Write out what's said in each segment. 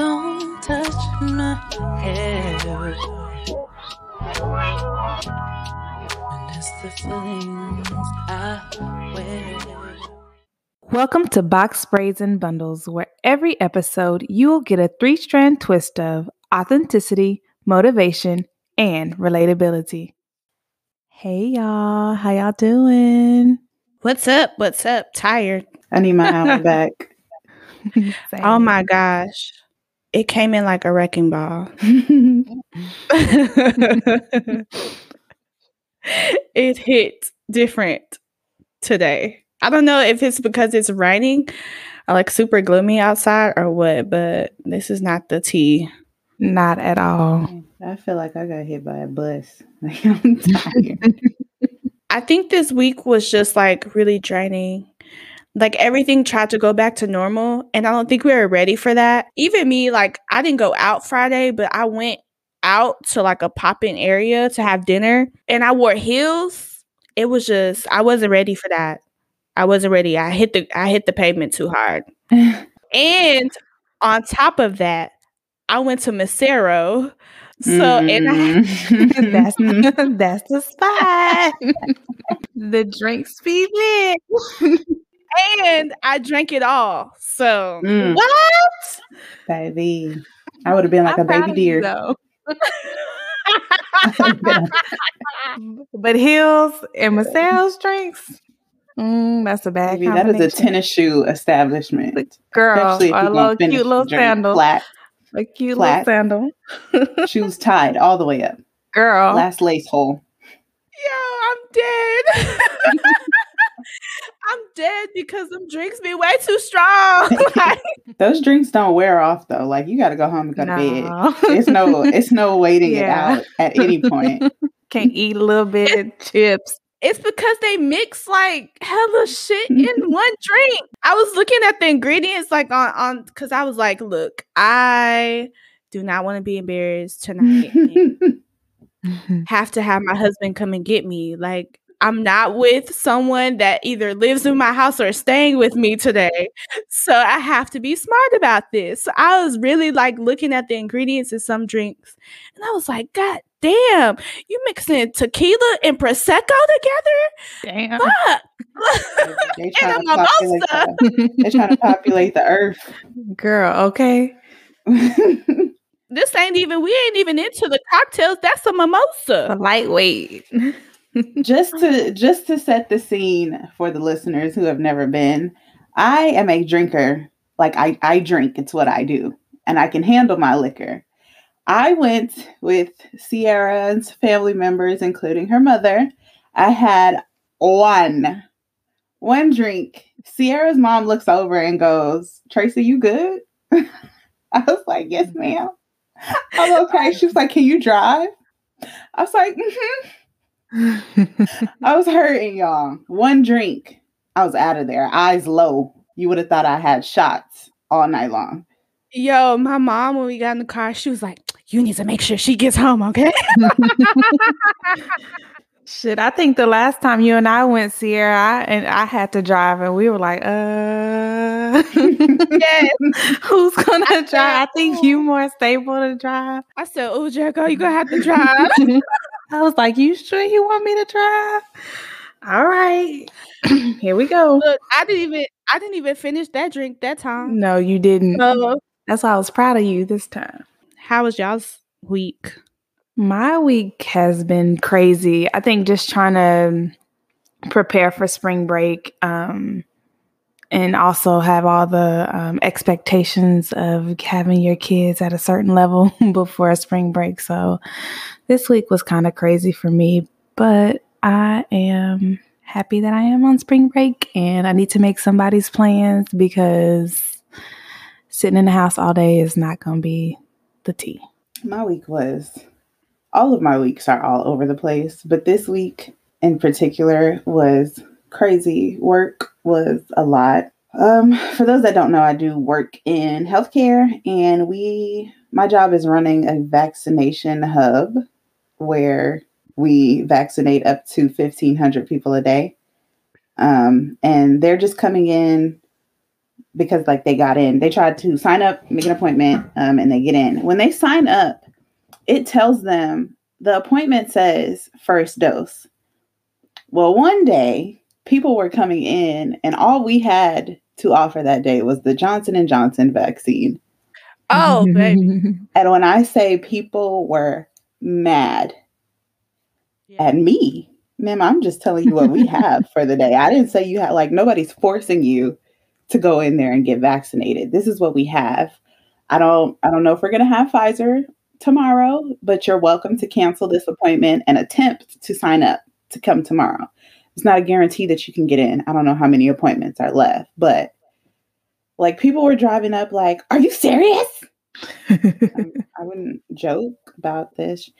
Don't touch my hair. And it's the feelings I wear. Welcome to Box Braids and Bundles, where every episode you will get a three strand twist of authenticity, motivation, and relatability. Hey y'all, how y'all doing? What's up? What's up? Tired. I need my hour back. Oh my gosh. It came in like a wrecking ball. it hit different today. I don't know if it's because it's raining or like super gloomy outside or what, but this is not the tea. Not at all. I feel like I got hit by a bus. Like, I'm tired. I think this week was just like really draining. Like everything tried to go back to normal, and I don't think we were ready for that. Even me, like I didn't go out Friday, but I went out to like a pop in area to have dinner, and I wore heels. It was just I wasn't ready for that. I wasn't ready. I hit the I hit the pavement too hard. and on top of that, I went to Macero. So and I Mm. that's, that's the spot. the drinks be lit. And I drank it all. So Mm. what? baby. I would have been like I'm a baby of you, deer. but heels and Macero's drinks, mm, that's a bad Baby, that is a tennis shoe establishment. girl, a you little cute little sandal, Flat, a cute flat. little sandal, shoes tied all the way up. girl. Last lace hole. Yo, I'm dead. I'm dead because them drinks be way too strong. Like, Those drinks don't wear off though. Like you got to go home and go to bed. It's no, it's no waiting Yeah. it out at any point. Can't eat a little bit of chips. it's because they mix like hella shit in one drink. I was looking at the ingredients like on on because I was like, look, I do not want to be embarrassed tonight. have to have my husband come and get me. Like I'm not with someone that either lives in my house or is staying with me today. So I have to be smart about this. So I was really like looking at the ingredients in some drinks and I was like, God damn, you mixing tequila and prosecco together? Damn. Fuck. they and trying a to populate mimosa. the, they're trying to populate the earth. Girl, okay. This ain't even we ain't even into the cocktails. That's a mimosa. A mimosa. lightweight. just to just to set the scene for the listeners who have never been i am a drinker. Like i i drink. It's what i do. And i can handle my liquor. I went with sierra's family members including her mother. I had one one drink. Sierra's mom looks over and goes tracy you good? I was like yes ma'am. I'm okay. She was like can you drive? I was like mm-hmm. I was hurting, y'all. One drink, I was out of there. Eyes low. You would have thought I had shots all night long. Yo, my mom, when we got in the car, she was like, You need to make sure she gets home, okay? Shit, I think the last time you and I went, Sierra, I, and I had to drive, and we were like, uh, yes. who's gonna drive? I think you more stable to drive. I said, Oh, Jericho, you're gonna have to drive. I was like, you sure you want me to drive? All right, here we go. Look, I didn't even I didn't even finish that drink that time. No, you didn't. So That's why I was proud of you this time. how was y'all's week? My week has been crazy. I think just trying to prepare for spring break um, and also have all the um, expectations of having your kids at a certain level before spring break. So this week was kind of crazy for me, but I am happy that I am on spring break and I need to make somebody's plans because sitting in the house all day is not going to be the tea. My week was, all of my weeks are all over the place, but this week in particular was crazy. Work was a lot. Um, for those that don't know, I do work in healthcare, and we, my job is running a vaccination hub where we vaccinate up to 1,500 people a day. Um, and they're just coming in because like they got in. They tried to sign up, make an appointment, um, and they get in. When they sign up, it tells them the appointment says first dose. Well, one day people were coming in, and all we had to offer that day was the Johnson and Johnson vaccine. Oh, baby. And when I say people were mad at me, ma'am, I'm just telling you what we have for the day. I didn't say you had like nobody's forcing you to go in there and get vaccinated. This is what we have. I don't I don't know if we're gonna have Pfizer tomorrow, but you're welcome to cancel this appointment and attempt to sign up to come tomorrow. It's not a guarantee that you can get in. I don't know how many appointments are left, but like people were driving up like, "Are you serious?" I wouldn't joke about this.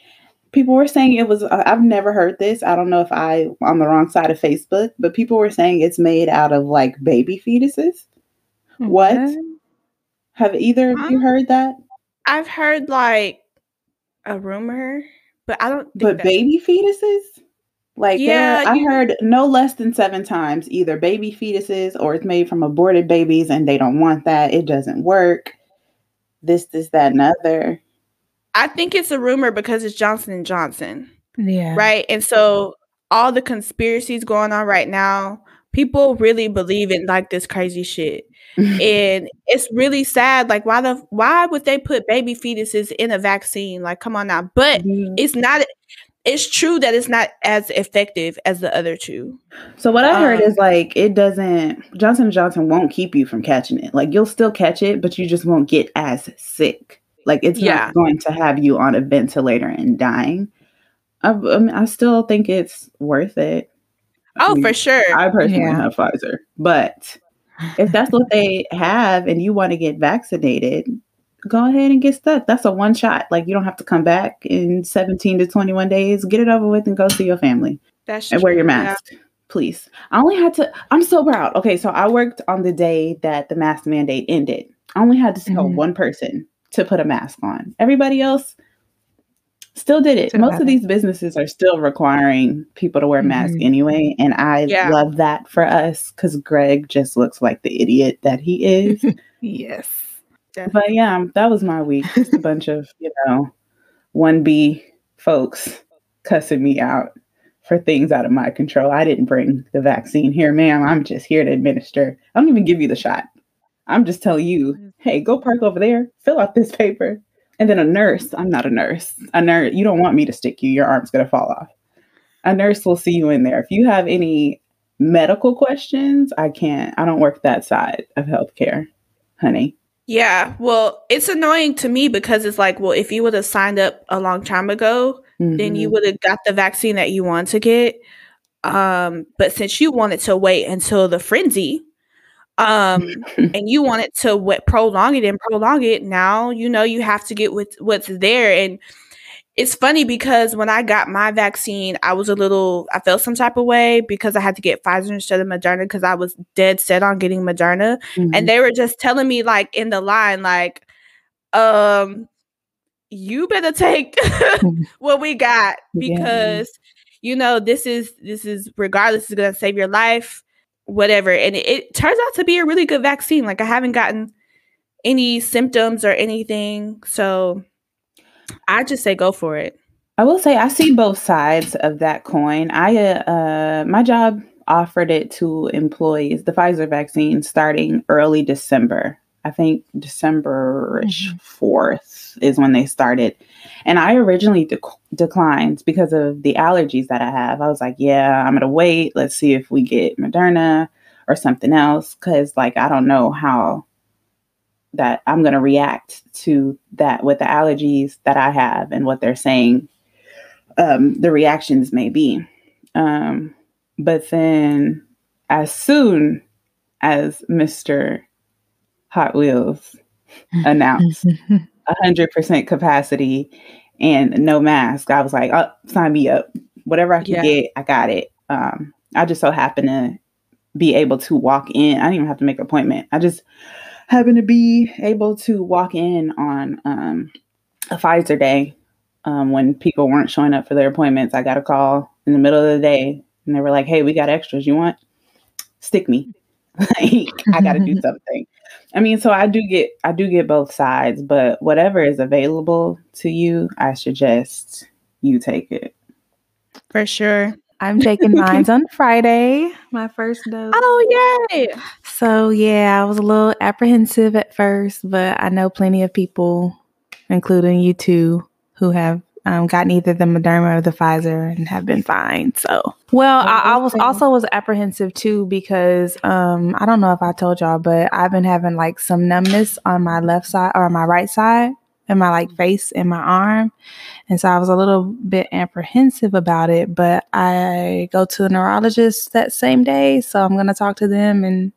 People were saying it was. I've never heard this. I don't know if I on the wrong side of Facebook, but people were saying it's made out of like baby fetuses. What? Have either of you heard that? I've heard like a rumor, but I don't think But baby fetuses? Like Yeah, yeah, I you- heard no less than seven times either baby fetuses or it's made from aborted babies and they don't want that. It doesn't work. This, this, that, and other. I think it's a rumor because it's Johnson and Johnson. yeah. right? And so all the conspiracies going on right now, people really believe in like this crazy shit. and it's really sad. Like, why the why would they put baby fetuses in a vaccine? Like, come on now. But it's not it's true that it's not as effective as the other two. So what I heard Um, is like it doesn't Johnson and Johnson won't keep you from catching it. Like you'll still catch it, but you just won't get as sick. Like it's Yeah. not going to have you on a ventilator and dying. I, I, mean, I still think it's worth it. I Oh, mean, for sure. I personally Yeah. have Pfizer, but if that's what they have and you want to get vaccinated, go ahead and get stuck. That's a one shot. Like you don't have to come back in 17 to 21 days. Get it over with and go see your family That's and wear your true, yeah. mask, please. I only had to. I'm so proud. Okay, so I worked on the day that the mask mandate ended. I only had to tell Mhm. one person to put a mask on. Everybody else still did it. Still Most of it. these businesses are still requiring people to wear masks Mhm. anyway, and I Yeah. love that for us because Greg just looks like the idiot that he is. Yes. But yeah, um, that was my week. Just a bunch of you know one B folks cussing me out for things out of my control. I didn't bring the vaccine here, ma'am. I'm just here to administer. I don't even give you the shot. I'm just telling you, mm-hmm. hey, go park over there, fill out this paper. And then a nurse, I'm not a nurse. A nurse, you don't want me to stick you, your arm's gonna fall off. A nurse will see you in there. If you have any medical questions, I can't, I don't work that side of healthcare, honey. Yeah, well, it's annoying to me because it's like, well, if you would have signed up a long time ago, then you Mhm. would have got the vaccine that you want to get. Um, but since you wanted to wait until the frenzy, um, and you wanted to wait, prolong it and prolong it, now you know you have to get with what's there. And it's funny because when I got my vaccine, I was a little, I felt some type of way because I had to get Pfizer instead of Moderna because I was dead set on getting Moderna. Mhm. and they were just telling me like in the line like um you better take what we got Yeah. because you know this is this is regardless is going to save your life whatever. And it, it turns out to be a really good vaccine. Like i haven't gotten any symptoms or anything. So i just say go for it I will say I see both sides of that coin. I uh, uh my job offered it to employees, the Pfizer vaccine starting early December. I think December Mhm. 4th is when they started. And I originally dec- declined because of the allergies that I have. I was like, yeah, I'm going to wait. Let's see if we get Moderna or something else cuz like I don't know how that I'm going to react to that with the allergies that I have and what they're saying um, the reactions may be. Um, but then, as soon as Mr. Hot Wheels announced 100% capacity and no mask, I was like, oh, sign me up. Whatever I can Yeah. get, I got it. Um, I just so happened to be able to walk in. I didn't even have to make an appointment. I just happened to be able to walk in on um, a Pfizer day um, when people weren't showing up for their appointments. I got a call in the middle of the day and they were like, hey, we got extras. You want? Stick me. like I got to do something. I mean, so I do get I do get both sides, but whatever is available to you, I suggest you take it. For sure. I'm taking mine on Friday, my first dose. Oh yay! So yeah, I was a little apprehensive at first, but I know plenty of people, including you two, who have um, gotten either the Moderna or the Pfizer and have been fine. So, well, I, I was also was apprehensive too because um, I don't know if I told y'all, but I've been having like some numbness on my left side or my right side in my like face and my arm. And so I was a little bit apprehensive about it, but I go to a neurologist that same day. So I'm going to talk to them. And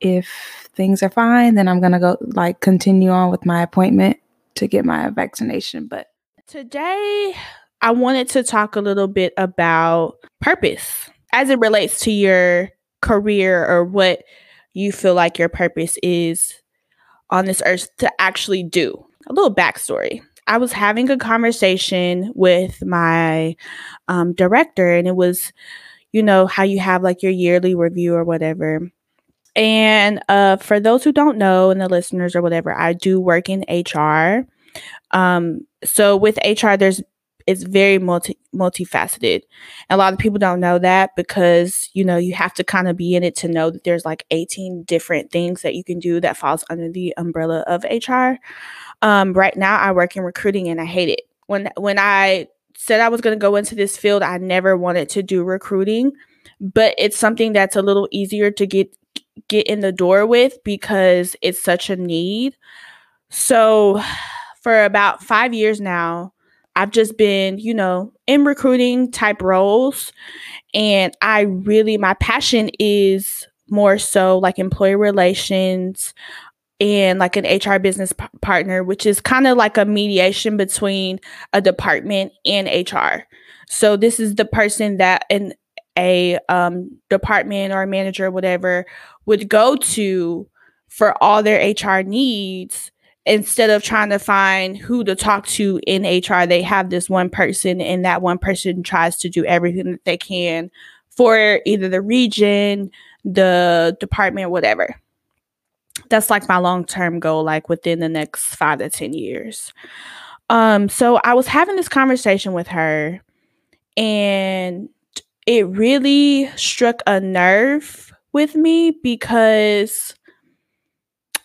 if things are fine, then I'm going to go like continue on with my appointment to get my vaccination. But today I wanted to talk a little bit about purpose as it relates to your career or what you feel like your purpose is on this earth to actually do a little backstory. I was having a conversation with my um, director, and it was, you know, how you have like your yearly review or whatever. And uh, for those who don't know, and the listeners or whatever, I do work in HR. Um, so with HR, there's it's very multi multifaceted. A lot of people don't know that because you know you have to kind of be in it to know that there's like 18 different things that you can do that falls under the umbrella of HR. Um, right now, I work in recruiting and I hate it. When when I said I was going to go into this field, I never wanted to do recruiting, but it's something that's a little easier to get get in the door with because it's such a need. So, for about 5 years now, I've just been, you know, in recruiting type roles and I really my passion is more so like employee relations, and like an HR business p- partner, which is kind of like a mediation between a department and HR. So this is the person that in a um, department or a manager or whatever would go to for all their HR needs instead of trying to find who to talk to in HR. They have this one person, and that one person tries to do everything that they can for either the region, the department, whatever that's like my long term goal, like within the next five to 10 years. Um, so I was having this conversation with her, and it really struck a nerve with me because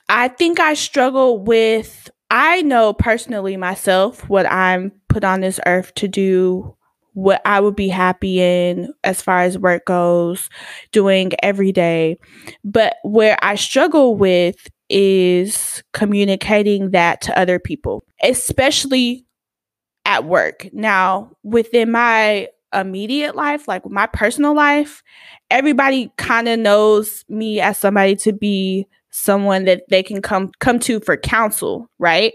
I think I struggle with, I know personally myself what I'm put on this earth to do what I would be happy in as far as work goes, doing every day. But where I struggle with is communicating that to other people, especially at work. Now, within my immediate life, like my personal life, everybody kind of knows me as somebody to be someone that they can come come to for counsel, right?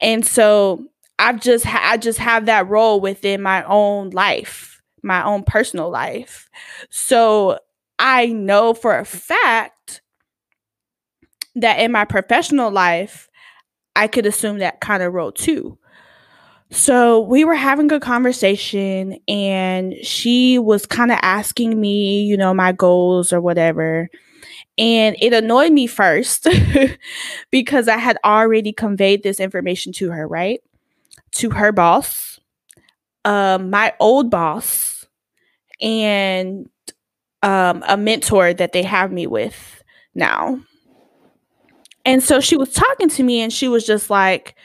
And so I've just ha- I just have that role within my own life, my own personal life. So I know for a fact that in my professional life, I could assume that kind of role too. So we were having a conversation, and she was kind of asking me, you know, my goals or whatever. And it annoyed me first because I had already conveyed this information to her, right? To her boss, um, my old boss, and um, a mentor that they have me with now. And so she was talking to me and she was just like,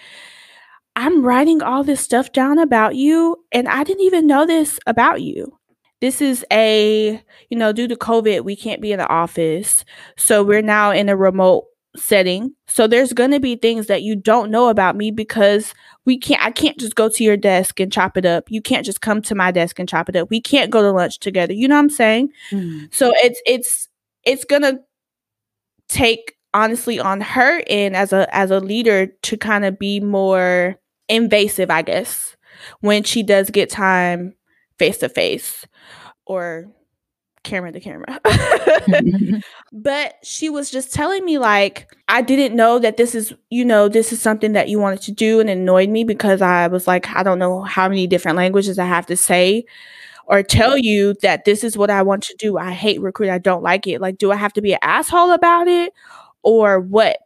I'm writing all this stuff down about you, and I didn't even know this about you. This is a, you know, due to COVID, we can't be in the office. So we're now in a remote setting. So there's going to be things that you don't know about me because we can't I can't just go to your desk and chop it up. You can't just come to my desk and chop it up. We can't go to lunch together. You know what I'm saying? Mm. So it's it's it's going to take honestly on her end as a as a leader to kind of be more invasive, I guess, when she does get time face to face or camera to camera. but she was just telling me like I didn't know that this is, you know, this is something that you wanted to do and annoyed me because I was like I don't know how many different languages I have to say or tell you that this is what I want to do. I hate recruit. I don't like it. Like, do I have to be an asshole about it or what?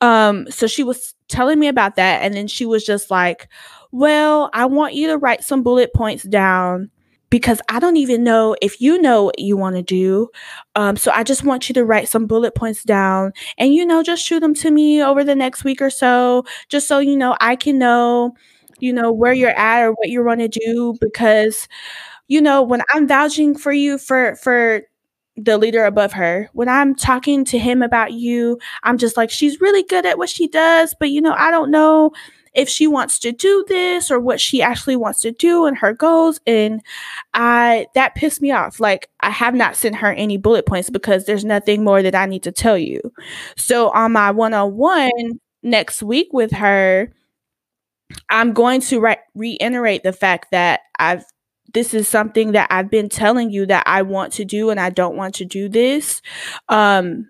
Um, so she was telling me about that. And then she was just like, well, I want you to write some bullet points down because I don't even know if you know what you want to do. Um, so I just want you to write some bullet points down and, you know, just shoot them to me over the next week or so, just so, you know, I can know, you know, where you're at or what you want to do. Because, you know, when I'm vouching for you for, for, the leader above her when i'm talking to him about you i'm just like she's really good at what she does but you know i don't know if she wants to do this or what she actually wants to do and her goals. And I that pissed me off. Like I have not sent her any bullet points because there's nothing more that I need to tell you. So on my one-on-one next week with her, I'm going to re- reiterate the fact that I've this is something that I've been telling you that I want to do and I don't want to do this. Um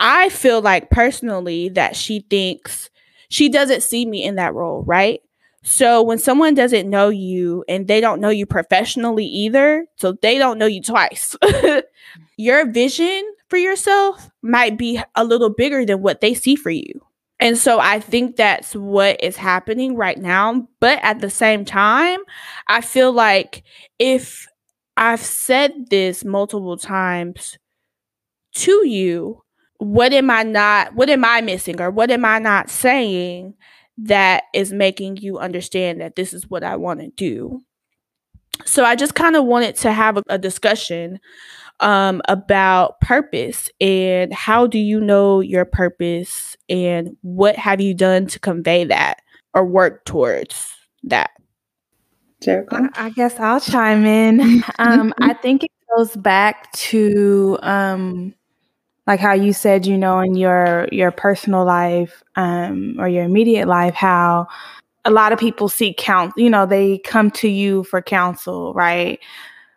I feel like personally that she thinks she doesn't see me in that role, right? So when someone doesn't know you and they don't know you professionally either, so they don't know you twice, your vision for yourself might be a little bigger than what they see for you. And so I think that's what is happening right now. But at the same time, I feel like if I've said this multiple times to you, what am I not, what am I missing or what am I not saying that is making you understand that this is what I want to do? So I just kind of wanted to have a, a discussion um, about purpose and how do you know your purpose and what have you done to convey that or work towards that? Jericho? I, I guess I'll chime in. Um, I think it goes back to um, like how you said, you know, in your your personal life um, or your immediate life, how a lot of people seek counsel. You know, they come to you for counsel, right?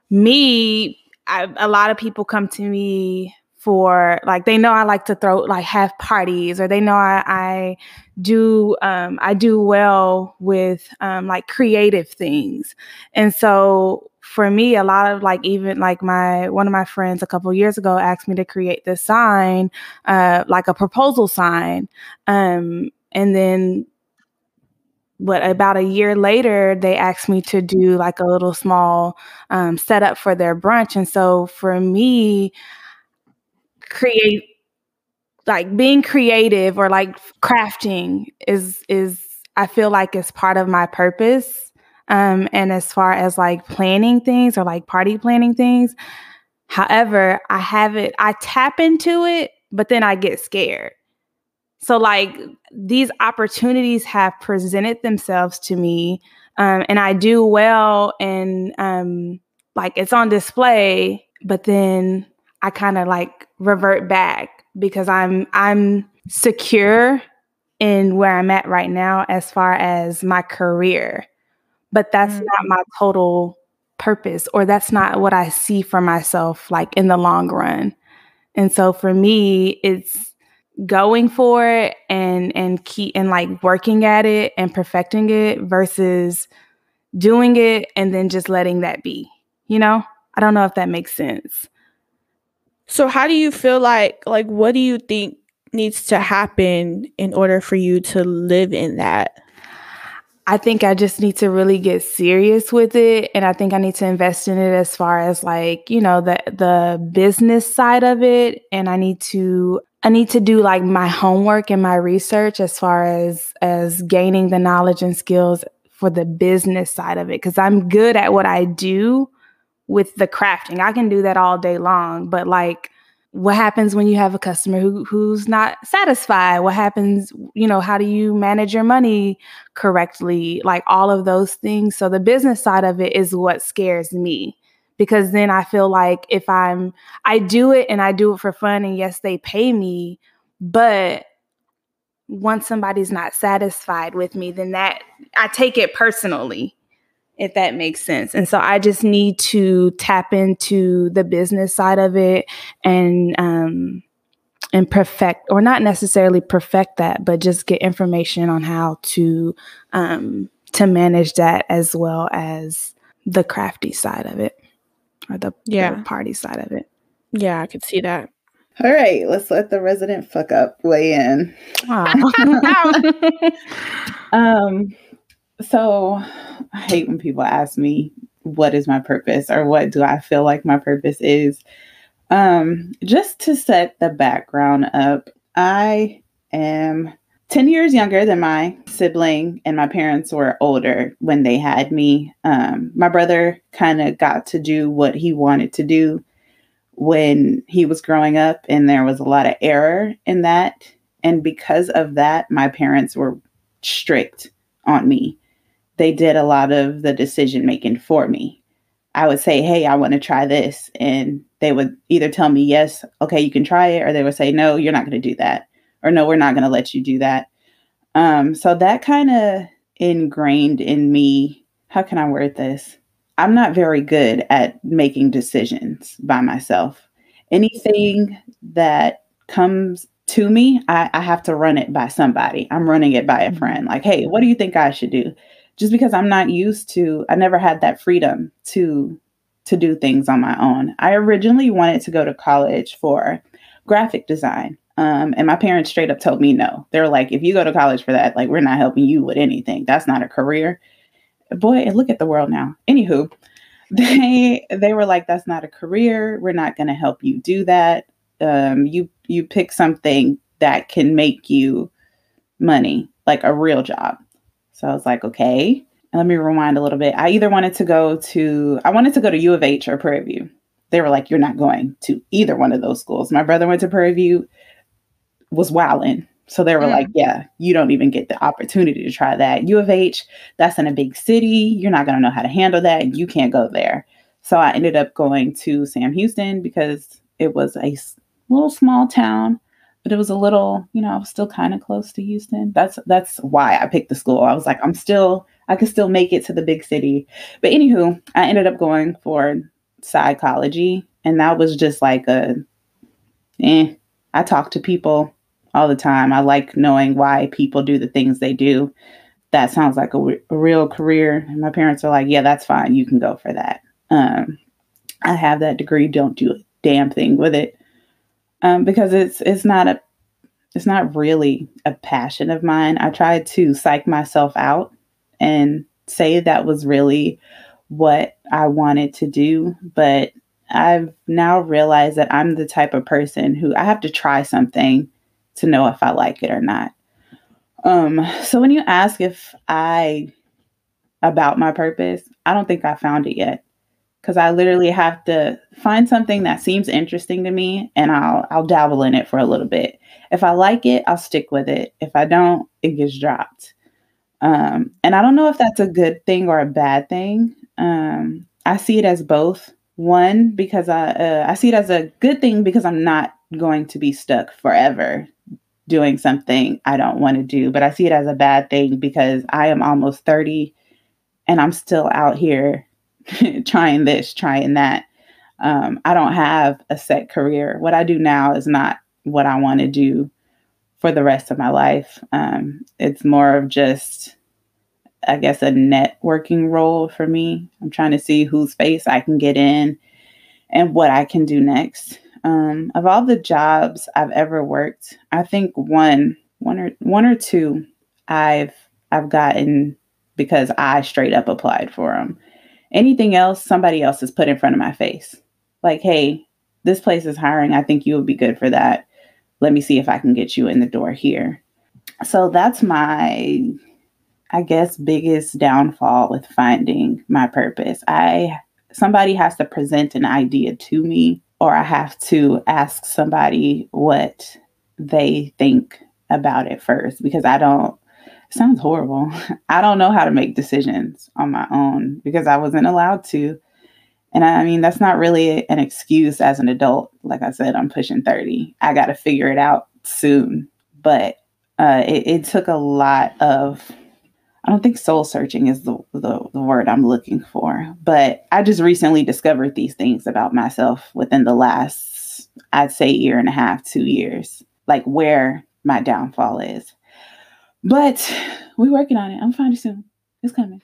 Me, I, a lot of people come to me for like they know I like to throw like have parties or they know I, I do um, I do well with um, like creative things, and so for me, a lot of like even like my one of my friends a couple years ago asked me to create this sign, uh, like a proposal sign, um, and then what about a year later they asked me to do like a little small um, setup for their brunch and so for me create like being creative or like crafting is is i feel like is part of my purpose um, and as far as like planning things or like party planning things, however, I have it, I tap into it, but then I get scared. So, like, these opportunities have presented themselves to me, um, and I do well, and um, like it's on display, but then I kind of like revert back because I'm I'm secure in where I'm at right now as far as my career but that's mm-hmm. not my total purpose or that's not what I see for myself like in the long run. And so for me, it's going for it and and keep and like working at it and perfecting it versus doing it and then just letting that be. You know? I don't know if that makes sense. So how do you feel like like what do you think needs to happen in order for you to live in that? I think I just need to really get serious with it and I think I need to invest in it as far as like, you know, the the business side of it and I need to I need to do like my homework and my research as far as as gaining the knowledge and skills for the business side of it cuz I'm good at what I do with the crafting. I can do that all day long, but like what happens when you have a customer who who's not satisfied? What happens you know how do you manage your money correctly? Like all of those things. So the business side of it is what scares me because then i feel like if i'm i do it and i do it for fun and yes they pay me but once somebody's not satisfied with me then that i take it personally if that makes sense. And so I just need to tap into the business side of it and um and perfect or not necessarily perfect that, but just get information on how to um to manage that as well as the crafty side of it. or the, Yeah. the party side of it. Yeah, I could see that. All right, let's let the resident fuck up weigh in. Wow. Um, so I hate when people ask me what is my purpose or what do I feel like my purpose is. Um, just to set the background up, I am 10 years younger than my sibling, and my parents were older when they had me. Um, my brother kind of got to do what he wanted to do when he was growing up, and there was a lot of error in that. And because of that, my parents were strict on me. They did a lot of the decision making for me. I would say, Hey, I want to try this. And they would either tell me, Yes, okay, you can try it. Or they would say, No, you're not going to do that. Or no, we're not going to let you do that. Um, so that kind of ingrained in me. How can I word this? I'm not very good at making decisions by myself. Anything that comes to me, I, I have to run it by somebody. I'm running it by a friend. Like, hey, what do you think I should do? Just because I'm not used to, I never had that freedom to to do things on my own. I originally wanted to go to college for graphic design. Um, and my parents straight up told me no. They're like, if you go to college for that, like we're not helping you with anything. That's not a career. Boy, and look at the world now. Anywho, they they were like, that's not a career. We're not gonna help you do that um, you you pick something that can make you money, like a real job. So I was like, okay. And let me rewind a little bit. I either wanted to go to I wanted to go to U of H or Prairie View. They were like, you're not going to either one of those schools. My brother went to Prairie View, was wilding. So they were Mm. like, yeah, you don't even get the opportunity to try that. U of H, that's in a big city. You're not going to know how to handle that. You can't go there. So I ended up going to Sam Houston because it was a little small town, but it was a little, you know, I was still kind of close to Houston. That's that's why I picked the school. I was like, I'm still, I could still make it to the big city. But anywho, I ended up going for psychology, and that was just like a, eh. I talk to people all the time. I like knowing why people do the things they do. That sounds like a, real career. And my parents are like, yeah, that's fine. You can go for that. Um, I have that degree. Don't do a damn thing with it um, because it's it's not a it's not really a passion of mine. I tried to psych myself out and say that was really what I wanted to do, but I've now realized that I'm the type of person who I have to try something to know if I like it or not. Um, so when you ask if I about my purpose, I don't think I found it yet because I literally have to find something that seems interesting to me and I'll I'll dabble in it for a little bit. If I like it, I'll stick with it. If I don't, it gets dropped. Um, and I don't know if that's a good thing or a bad thing. Um, I see it as both. One, because I uh, I see it as a good thing because I'm not going to be stuck forever doing something I don't want to do. But I see it as a bad thing because I am almost 30 and I'm still out here trying this, trying that. Um, I don't have a set career. What I do now is not what I want to do for the rest of my life. Um, it's more of just, I guess, a networking role for me. I'm trying to see whose space I can get in and what I can do next. Um, of all the jobs I've ever worked, I think one, one or one or two, I've I've gotten because I straight up applied for them. Anything else, somebody else has put in front of my face. Like, hey, this place is hiring. I think you would be good for that. Let me see if I can get you in the door here. So that's my, I guess, biggest downfall with finding my purpose. I somebody has to present an idea to me, or I have to ask somebody what they think about it first because I don't sounds horrible. I don't know how to make decisions on my own because I wasn't allowed to. And I mean, that's not really an excuse as an adult. Like I said, I'm pushing 30. I got to figure it out soon. But uh, it, it took a lot of, I don't think soul searching is the, the, the word I'm looking for. But I just recently discovered these things about myself within the last, I'd say, year and a half, two years, like where my downfall is. But we're working on it. I'm finding soon. It's coming.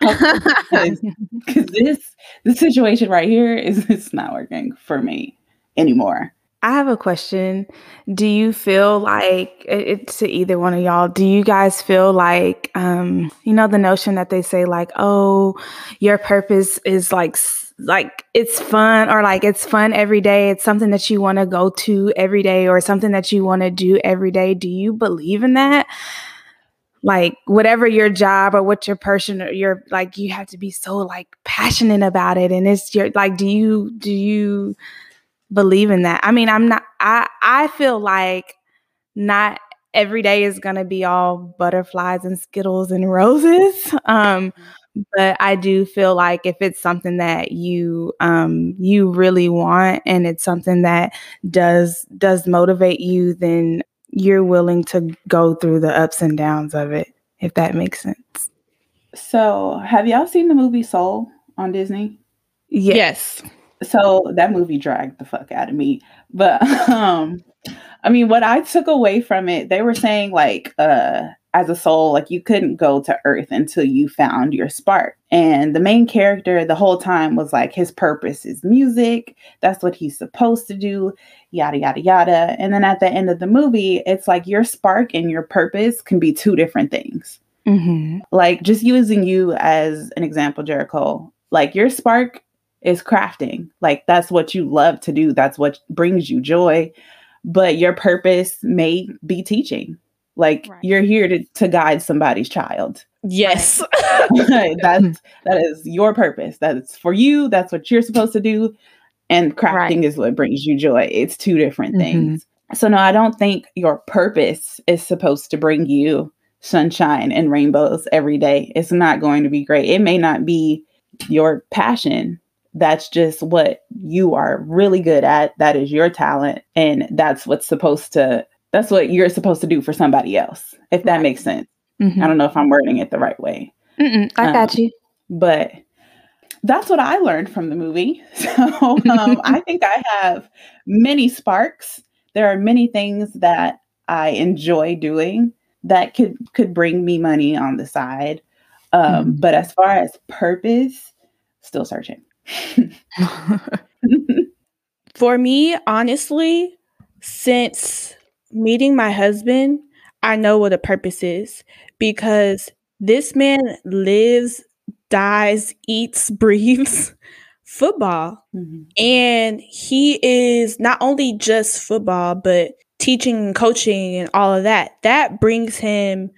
because this this situation right here is it's not working for me anymore. I have a question. Do you feel like it's to either one of y'all? Do you guys feel like, um, you know, the notion that they say like, oh, your purpose is like, like it's fun or like it's fun every day. It's something that you want to go to every day or something that you want to do every day. Do you believe in that? Like whatever your job or what your person or your like, you have to be so like passionate about it, and it's your like. Do you do you? believe in that. I mean, I'm not I I feel like not every day is going to be all butterflies and skittles and roses. Um but I do feel like if it's something that you um you really want and it's something that does does motivate you then you're willing to go through the ups and downs of it if that makes sense. So, have y'all seen the movie Soul on Disney? Yes. yes so that movie dragged the fuck out of me. But um I mean what I took away from it, they were saying like uh as a soul, like you couldn't go to Earth until you found your spark. And the main character the whole time was like his purpose is music. That's what he's supposed to do, yada yada yada. And then at the end of the movie, it's like your spark and your purpose can be two different things. Mm-hmm. Like just using you as an example, Jericho. Like your spark is crafting. Like that's what you love to do. That's what brings you joy. But your purpose may be teaching. Like right. you're here to, to guide somebody's child. Yes. that's that is your purpose. That's for you. That's what you're supposed to do. And crafting right. is what brings you joy. It's two different mm-hmm. things. So no, I don't think your purpose is supposed to bring you sunshine and rainbows every day. It's not going to be great. It may not be your passion, that's just what you are really good at. That is your talent. And that's what's supposed to, that's what you're supposed to do for somebody else, if that makes sense. Mm-hmm. I don't know if I'm wording it the right way. Mm-mm, I um, got you. But that's what I learned from the movie. So um, I think I have many sparks. There are many things that I enjoy doing that could could bring me money on the side. Um, mm-hmm. But as far as purpose, still searching. For me, honestly, since meeting my husband, I know what a purpose is because this man lives, dies, eats, breathes football. Mm-hmm. And he is not only just football, but teaching and coaching and all of that. That brings him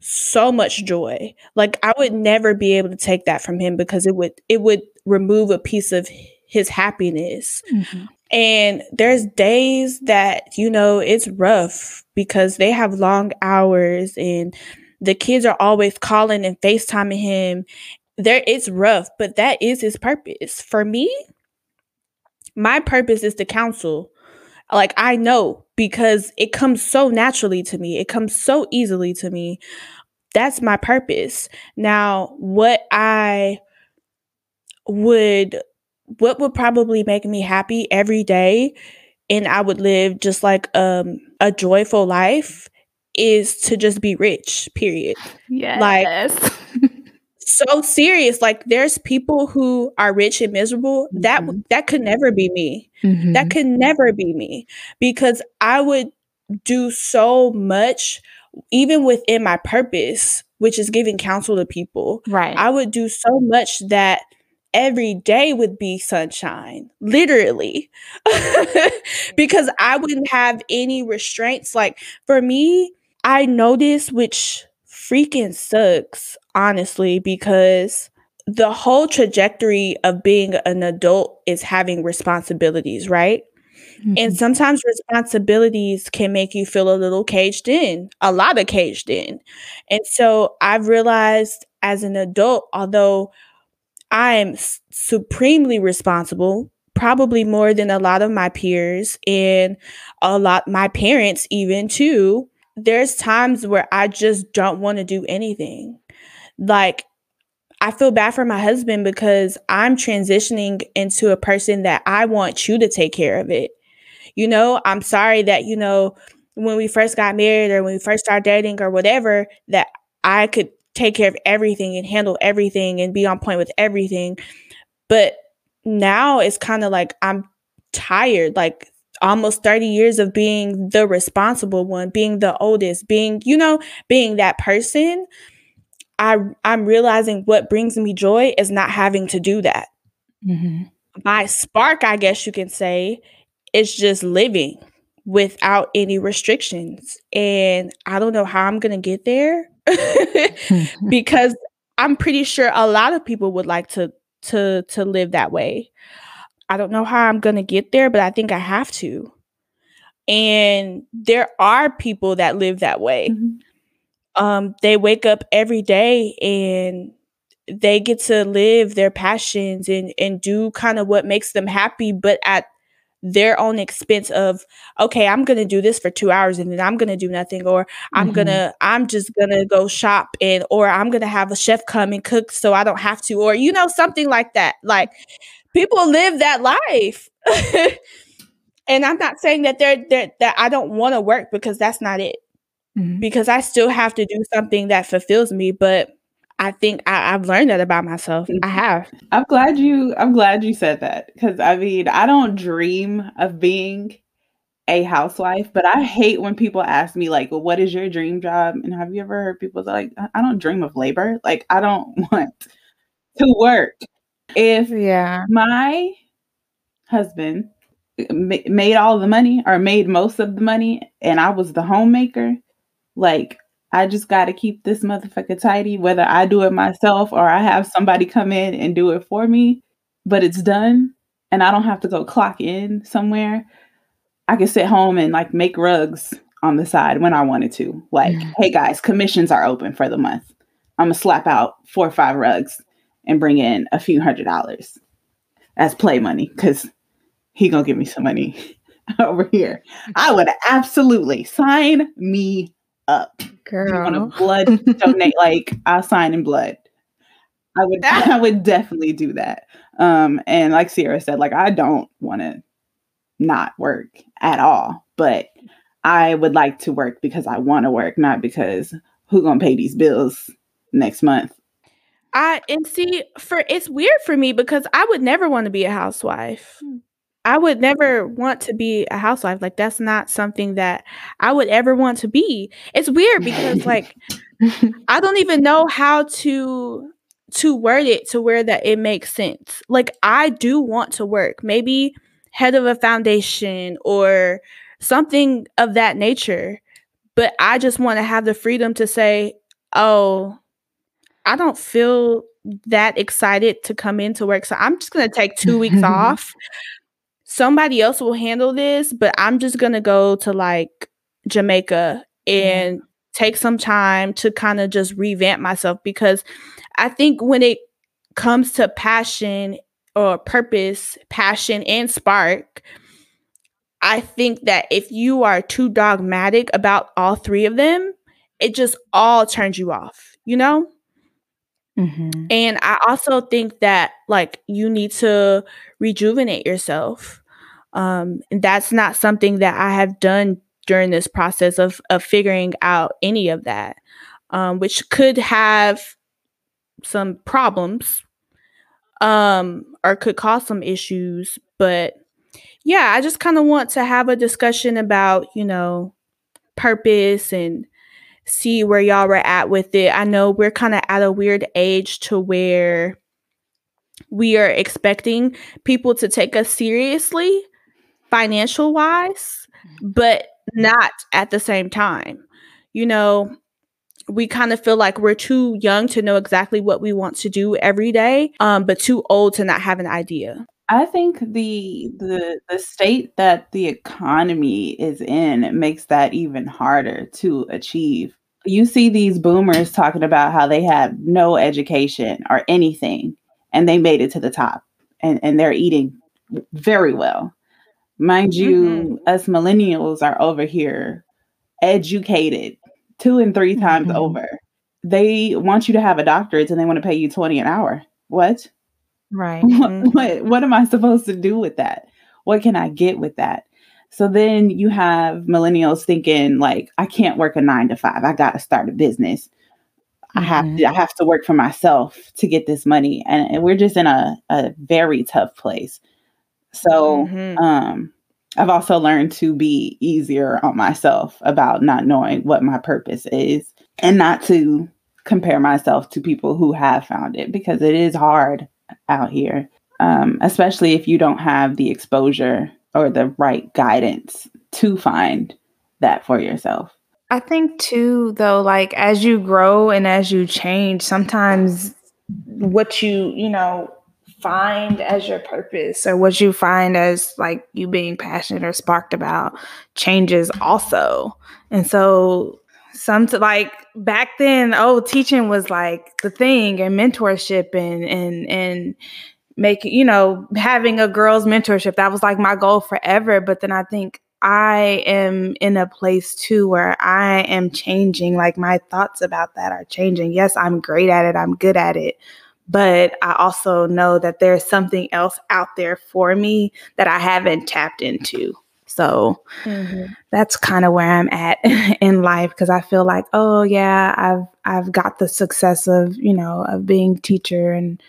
so much joy. Like I would never be able to take that from him because it would it would remove a piece of his happiness. Mm-hmm. And there's days that, you know, it's rough because they have long hours and the kids are always calling and FaceTiming him. There it's rough, but that is his purpose. For me, my purpose is to counsel. Like I know because it comes so naturally to me. It comes so easily to me. That's my purpose. Now, what I would what would probably make me happy every day and I would live just like um a joyful life is to just be rich, period. Yes. Like so serious. Like there's people who are rich and miserable. Mm-hmm. That that could never be me. Mm-hmm. That could never be me because I would do so much even within my purpose, which is giving counsel to people. Right. I would do so much that every day would be sunshine, literally, because I wouldn't have any restraints. Like for me, I notice, which freaking sucks, honestly, because the whole trajectory of being an adult is having responsibilities, right? Mm-hmm. And sometimes responsibilities can make you feel a little caged in, a lot of caged in. And so I've realized as an adult, although I am supremely responsible, probably more than a lot of my peers and a lot my parents even too. There's times where I just don't want to do anything. Like I feel bad for my husband because I'm transitioning into a person that I want you to take care of it. You know, I'm sorry that, you know, when we first got married or when we first started dating or whatever, that I could take care of everything and handle everything and be on point with everything. But now it's kind of like I'm tired, like almost 30 years of being the responsible one, being the oldest, being, you know, being that person. I I'm realizing what brings me joy is not having to do that. Mhm. My spark, I guess you can say, is just living without any restrictions. And I don't know how I'm going to get there because I'm pretty sure a lot of people would like to to to live that way. I don't know how I'm going to get there, but I think I have to. And there are people that live that way. Mhm. Um they wake up every day and they get to live their passions and and do kind of what makes them happy but at their own expense of okay i'm gonna do this for two hours and then i'm gonna do nothing or i'm Mhm. gonna i'm just gonna go shop and or i'm gonna have a chef come and cook so i don't have to or you know something like that like people live that life and i'm not saying that they're, they're that i don't want to work because that's not it Mhm. because i still have to do something that fulfills me but i think I, i've learned that about myself i mm-hmm. have I'm glad you I'm glad you said that because I mean I don't dream of being a housewife, but I hate when people ask me like, well, "What is your dream job?" And have you ever heard people say like, "I I don't dream of labor. Like I don't want to work." If Yeah. my husband ma- made all the money or made most of the money, and I was the homemaker, like I just got to keep this motherfucker tidy, whether I do it myself or I have somebody come in and do it for me. But it's done, and I don't have to go clock in somewhere. I can sit home and like make rugs on the side when I wanted to. Like, hey guys, commissions are open for the month. I'm gonna slap out four or five rugs and bring in a few hundred dollars as play money because he gonna give me some money over here. I would absolutely sign me up. You want to blood donate? like I'll sign in blood. I would I would definitely do that. Um, and like Sierra said, like I don't want to not work at all, but I would like to work because I want to work, not because who gonna pay these bills next month. I and see for it's weird for me because I would never want to be a housewife. I would never want to be a housewife. Like that's not something that I would ever want to be. It's weird because like I don't even know how to to word it to where that it makes sense. Like I do want to work. Maybe head of a foundation or something of that nature. But I just want to have the freedom to say, "Oh, I don't feel that excited to come into work. So I'm just going to take 2 weeks off. Somebody else will handle this, but I'm just going to go to like Jamaica and take some time to kind of just revamp myself because I think when it comes to passion or purpose, passion and spark, I think that if you are too dogmatic about all three of them, it just all turns you off, you know? Mhm. And I also think that like you need to rejuvenate yourself. Um, and that's not something that I have done during this process of of figuring out any of that, um, which could have some problems, um, or could cause some issues. But yeah, I just kind of want to have a discussion about you know purpose and see where y'all were at with it. I know we're kind of at a weird age to where we are expecting people to take us seriously financial wise, but not at the same time. You know, we kind of feel like we're too young to know exactly what we want to do every day, um, but too old to not have an idea. I think the the the state that the economy is in makes that even harder to achieve. You see these boomers talking about how they have no education or anything and they made it to the top and, and they're eating very well. Mind you, us millennials are over here educated two and three times Mhm. over. They want you to have a doctorate and they want to pay you 20 an hour. What? Right. what, Mhm. what what am I supposed to do with that? What can I get with that? So then you have millennials thinking like I can't work a 9 to 5. I got to start a business. I have Mhm. to I have to work for myself to get this money. And, and we're just in a, a very tough place. So Mhm. um I've also learned to be easier on myself about not knowing what my purpose is and not to compare myself to people who have found it because it is hard out here, um, especially if you don't have the exposure or the right guidance to find that for yourself. I think too, though, like as you grow and as you change, sometimes what you, you know, find as your purpose or what you find as like you being passionate or sparked about changes also. And so some like back then, oh, teaching was like the thing and mentorship and and and making, you know, having a girls mentorship. That was like my goal forever. But then I think I am in a place too where I am changing. Like my thoughts about that are changing. Yes, I'm great at it. I'm good at it. But I also know that there's something else out there for me that I haven't tapped into. So Mhm. that's kind of where I'm at in life because I feel like, oh yeah, I've I've got the success of, you know, of being teacher and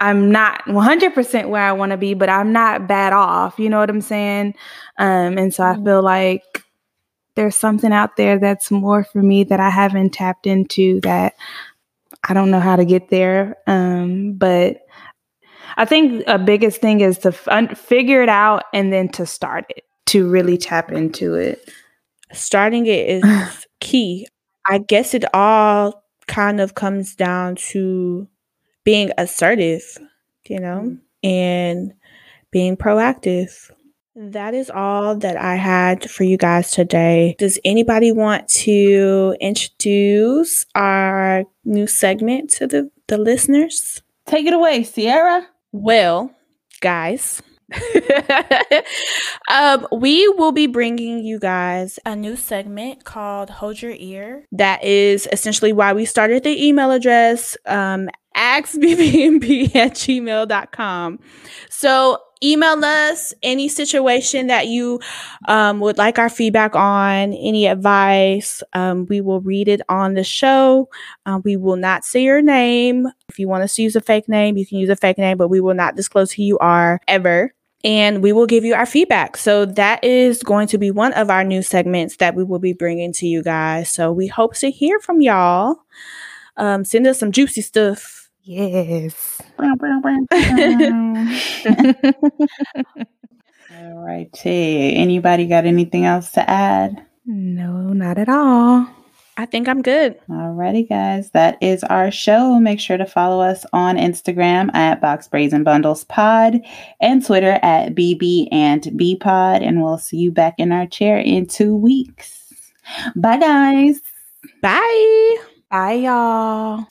I'm not 100% where I want to be, but I'm not bad off. You know what I'm saying? Um, and so I Mhm. feel like there's something out there that's more for me that I haven't tapped into that I don't know how to get there. Um, but I think a biggest thing is to f- figure it out and then to start it, to really tap into it. starting it is key. I guess it all kind of comes down to being assertive, you know, and being proactive. That is all that I had for you guys today. Does anybody want to introduce our new segment to the, the listeners? Take it away, Sierra. Well, guys, um, we will be bringing you guys a new segment called Hold Your Ear. That is essentially why we started the email address um, axbbnb at gmail.com. So email us any situation that you um, would like our feedback on, any advice. Um, we will read it on the show. Um, we will not say your name. If you want us to use a fake name, you can use a fake name, but we will not disclose who you are ever. And we will give you our feedback. So that is going to be one of our new segments that we will be bringing to you guys. So we hope to hear from y'all. Um, send us some juicy stuff. Yes. All righty. Anybody got anything else to add? no, not at all. I think I'm good. Alrighty, guys, that is our show. Make sure to follow us on Instagram at Box Brazen Bundles Pod and Twitter at BB and B Pod. And we'll see you back in our chair in two weeks. Bye, guys. Bye. Bye, y'all.